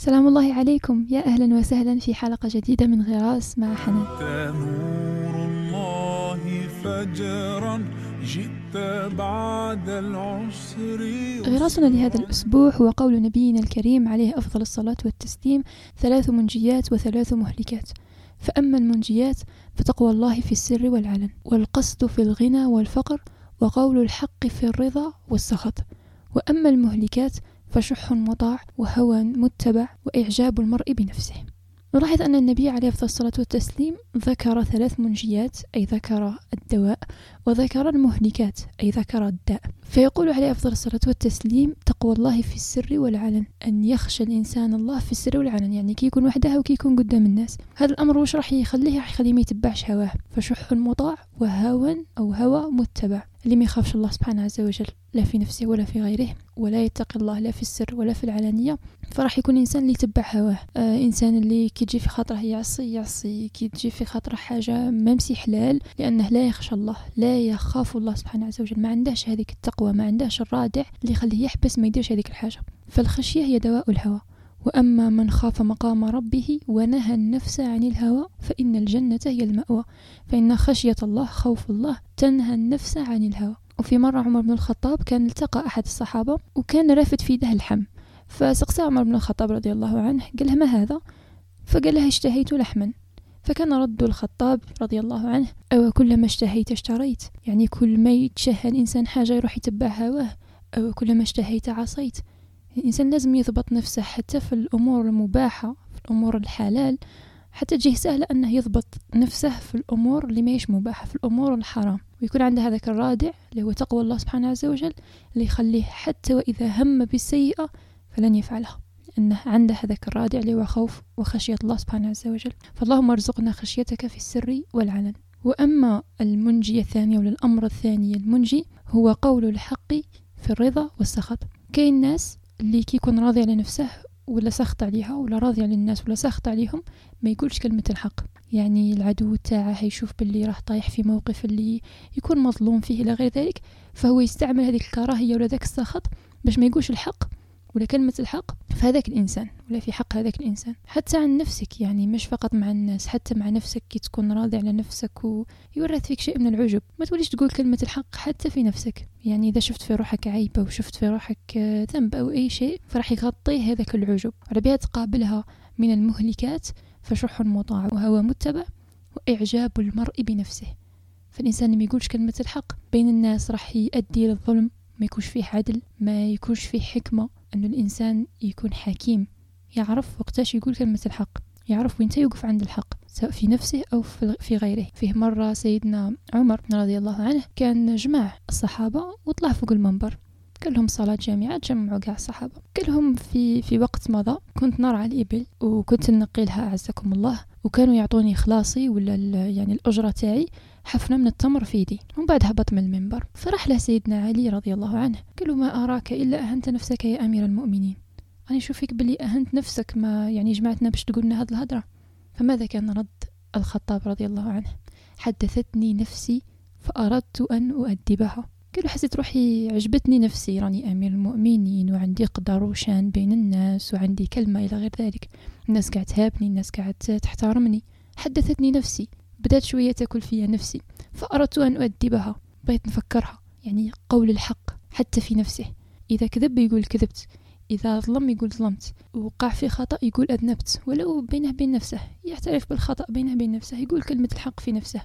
سلام الله عليكم. يا أهلا وسهلا في حلقة جديدة من غراس مع حنان. نور الله فجرا. جئت بعد العسر. غراسنا لهذا الأسبوع هو قول نبينا الكريم عليه أفضل الصلاة والتسليم ثلاث منجيات وثلاث مهلكات. فأما المنجيات فتقوى الله في السر والعلن والقصد في الغنى والفقر وقول الحق في الرضا والسخط. وأما المهلكات فشح مطاع وهوى متبع وإعجاب المرء بنفسه. نلاحظ أن النبي عليه الصلاة والتسليم ذكر ثلاث منجيات أي ذكر الدواء وذكر المهلكات أي ذكر الداء. فيقول عليه أفضل الصلاة والتسليم تقوى الله في السر والعلن أن يخشى الإنسان الله في السر والعلن يعني كي يكون وحده وكي يكون قدام الناس. هذا الأمر وش راح يخليه؟ راح يخليه ما يتبعش هواه. فشح مطاع وهوى أو هوى متبع اللي ما يخافش الله سبحانه عز وجل لا في نفسه ولا في غيره ولا يتقي الله لا في السر ولا في العلانية فراح يكون إنسان اللي يتبع هواه. آه إنسان اللي كي تجي في خاطره يعصي يعصي. كي تجي في خاطره حاجة ممسي حلال لأنه لا يخشى الله لا يخاف الله سبحانه عز وجل. ما عندهش هذيك التقوى. ما عندهش الرادع اللي يخليه يحبس ما يديرش هذيك الحاجة. فالخشية هي دواء الهوى وأما من خاف مقام ربه ونهى النفس عن الهوى فإن الجنة هي المأوى. فإن خشية الله خوف الله تنهى النفس عن الهوى وفي مرة عمر بن الخطاب كان التقى أحد الصحابة وكان رافد في يده اللحم فسقسى عمر بن الخطاب رضي الله عنه قال له ما هذا؟ فقال له اشتهيت لحما. فكان رد الخطاب رضي الله عنه أو كلما اشتهيت اشتريت. يعني كل ما يتشهى الإنسان حاجة يروح يتبع هواه. أو كلما اشتهيت عصيت. الإنسان لازم يضبط نفسه حتى في الأمور المباحة في الأمور الحلال حتى تجيه سهلة أنه يضبط نفسه في الأمور اللي ماهيش مباحة في الأمور الحرام. ويكون عنده هذاك الرادع اللي هو تقوى الله سبحانه عز وجل اللي يخليه حتى وإذا هم بالسيئة فلن يفعلها. أنه عنده هذاك الرادع اللي هو خوف وخشية الله سبحانه عز وجل. فاللهم ارزقنا خشيتك في السر والعلن. وأما المنجي الثاني ولا الأمر الثاني المنجي هو قول الحق في الرضا والسخط. كاين ناس اللي كيكون راضي على نفسه ولا سخط عليها ولا راضي على الناس ولا سخط عليهم ما يقولش كلمة الحق. يعني العدو تاعه يشوف باللي راح طايح في موقف اللي يكون مظلوم فيه إلى غير ذلك فهو يستعمل هذيك الكراهية ولا ذاك السخط باش ما يقولش الحق ولا كلمة الحق في هذاك الإنسان ولا في حق هذاك الإنسان. حتى عن نفسك يعني مش فقط مع الناس حتى مع نفسك كي تكون راضي على نفسك ويورث فيك شيء من العجب. ما توليش تقول كلمة الحق حتى في نفسك. يعني إذا شفت في روحك عيب أو شفت في روحك ذنب أو أي شيء فراح يغطيه هذاك العجب. على بها تقابلها من المهلكات فشح مطاع وهوى متبع وإعجاب المرء بنفسه. فالإنسان ما يقولش كلمة الحق بين الناس راح يؤدي للظلم. ما يكونش فيه عدل ما يكونش فيه حكمة. أن الإنسان يكون حكيم يعرف وقتاش يقول كلمة الحق يعرف وين يوقف عند الحق سواء في نفسه أو في غيره. فيه مرة سيدنا عمر رضي الله عنه كان جمع الصحابة وطلع فوق المنبر قال لهم صلاة جامعة جمعوا كاع الصحابة. قال في في وقت مضى كنت نرعى الإبل وكنت نقي لها أعزكم الله وكانوا يعطوني خلاصي ولا يعني الأجرة تاعي. حفنة من التمر في يدي. ومن بعد هبط من المنبر. فرح له سيدنا علي رضي الله عنه. قال ما أراك إلا أهنت نفسك يا أمير المؤمنين. أنا أشوف فيك بلي أهنت نفسك ما يعني جمعتنا باش تقولنا هاد الهضرة فماذا كان رد الخطاب رضي الله عنه؟ حدثتني نفسي فأردت أن أؤدبها. قال له حسيت روحي عجبتني نفسي راني أمير المؤمنين وعندي قدر وشان بين الناس وعندي كلمة إلى غير ذلك. الناس قاعد تهابني الناس قاعد تحترمني. حدثتني نفسي بدأت شوية تأكل فيها نفسي فأردت أن أؤدبها بغيت نفكرها يعني قول الحق حتى في نفسه. إذا كذب يقول كذبت إذا ظلم يقول ظلمت وقع في خطأ يقول أذنبت ولو بينه بين نفسه يعترف بالخطأ بينه بين نفسه يقول كلمة الحق في نفسه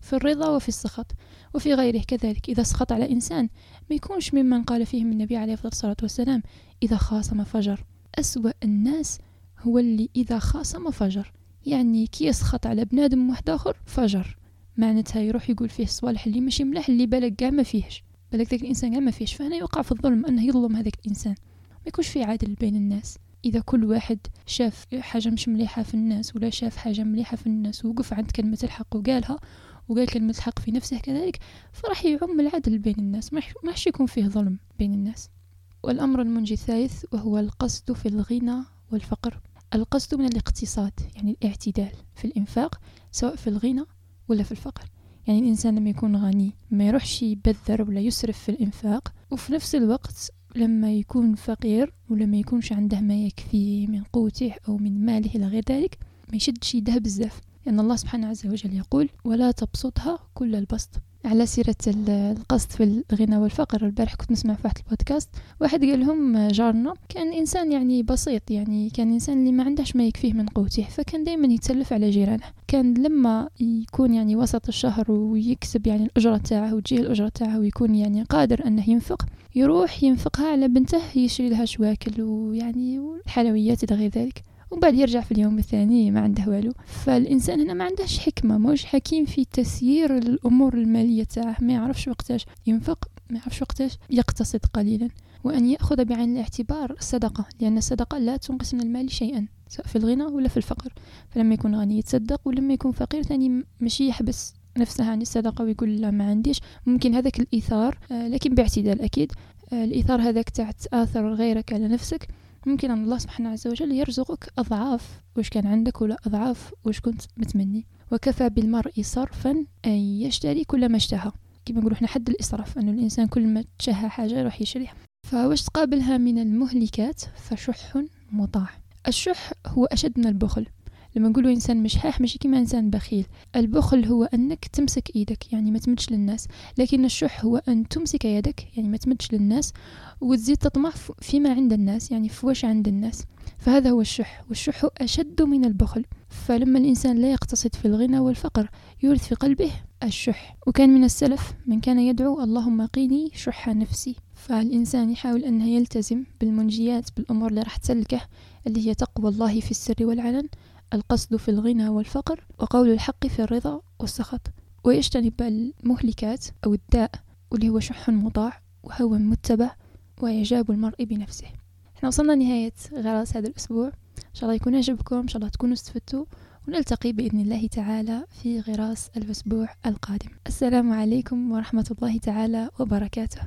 في الرضا وفي السخط وفي غيره كذلك. إذا سخط على إنسان ما يكونش ممن قال فيهم النبي عليه الصلاة والسلام إذا خاصم فجر. أسوأ الناس هو اللي إذا خاصم فجر. يعني كي يسخط على بنادم واحد آخر فجر. معناتها يروح يقول فيه الصوالح اللي ماشي ملاح اللي بالك كاع ما فيهش. بالك ذاك الإنسان كاع ما فيهش. فهنا يوقع في الظلم أنه يظلم هذاك الإنسان. ما يكونش في عدل بين الناس. إذا كل واحد شاف حاجة مش مليحة في الناس ولا شاف حاجة مليحة في الناس ووقف عند كلمة الحق وقالها وقال كلمة الحق في نفسه كذلك فراح يعم العدل بين الناس. ما راح يكون فيه ظلم بين الناس. والأمر المنجي الثالث وهو القصد في الغنى والفقر. القصد من الاقتصاد يعني الاعتدال في الإنفاق سواء في الغنى ولا في الفقر. يعني الإنسان لما يكون غني ما يروحش يبذر ولا يسرف في الإنفاق وفي نفس الوقت لما يكون فقير ولما يكونش عنده ما يكفيه من قوته أو من ماله إلى غير ذلك ما يشدش يدها بزاف. لأن الله سبحانه عز وجل يقول ولا تبسطها كل البسط. على سيرة القصد في الغنى والفقر. البارح كنت نسمع في واحد البودكاست واحد قال لهم جارنا كان إنسان يعني بسيط يعني كان إنسان اللي ما عندهش ما يكفيه من قوته فكان دايما يتسلف على جيرانه. كان لما يكون يعني وسط الشهر ويكسب يعني الأجرة تاعه وتجيه الأجرة تاعه ويكون يعني قادر أنه ينفق يروح ينفقها على بنته يشري لها شواكل ويعني الحلويات إلى غير ذلك. ومن بعد يرجع في اليوم الثاني ما عنده والو. فالإنسان هنا ما عندهش حكمة موش حكيم في تسيير الأمور المالية تاعه. ما يعرفش وقتاش ينفق ما يعرفش وقتاش يقتصد قليلا. وأن يأخذ بعين الاعتبار الصدقة لأن الصدقة لا تنقص من المال شيئا سواء في الغنى ولا في الفقر. فلما يكون غني يتصدق ولما يكون فقير ثاني ماشي يحبس نفسه عن الصدقة ويقول لا ما عنديش. ممكن هذاك الإيثار آه، لكن باعتدال أكيد. آه، الإيثار هذاك تاع تآثر غيرك على نفسك. ممكن أن الله سبحانه عز وجل يرزقك أضعاف وش كان عندك ولا أضعاف وش كنت متمني. وكفى بالمرء صرفا أن يشتري كل ما اشتهى. كما نقولوا إحنا حد الإسراف أنه الإنسان كل ما تشهى حاجة يروح يشريها فوش تقابلها من المهلكات فشح مطاع. الشح هو أشد من البخل. لما نقولوا إنسان مشحاح ماشي كيما إنسان بخيل. البخل هو أنك تمسك إيدك يعني ما تمدش للناس. لكن الشح هو أن تمسك يدك يعني ما تمدش للناس. وتزيد تطمع فيما عند الناس يعني في واش عند الناس. فهذا هو الشح. والشح أشد من البخل. فلما الإنسان لا يقتصد في الغنى والفقر يورث في قلبه الشح. وكان من السلف من كان يدعو اللهم قيني شح نفسي. فالإنسان يحاول أنه يلتزم بالمنجيات بالأمور اللي راح تسلكه اللي هي تقوى الله في السر والعلن. القصد في الغنى والفقر وقول الحق في الرضا والسخط ويجتنب المهلكات أو الداء واللي هو شح مطاع وهوى متبع وإعجاب المرء بنفسه. إحنا وصلنا لنهاية غرس هذا الأسبوع. إن شاء الله يكون عجبكم إن شاء الله تكونوا استفدتوا ونلتقي بإذن الله تعالى في غراس الأسبوع القادم. السلام عليكم ورحمة الله تعالى وبركاته.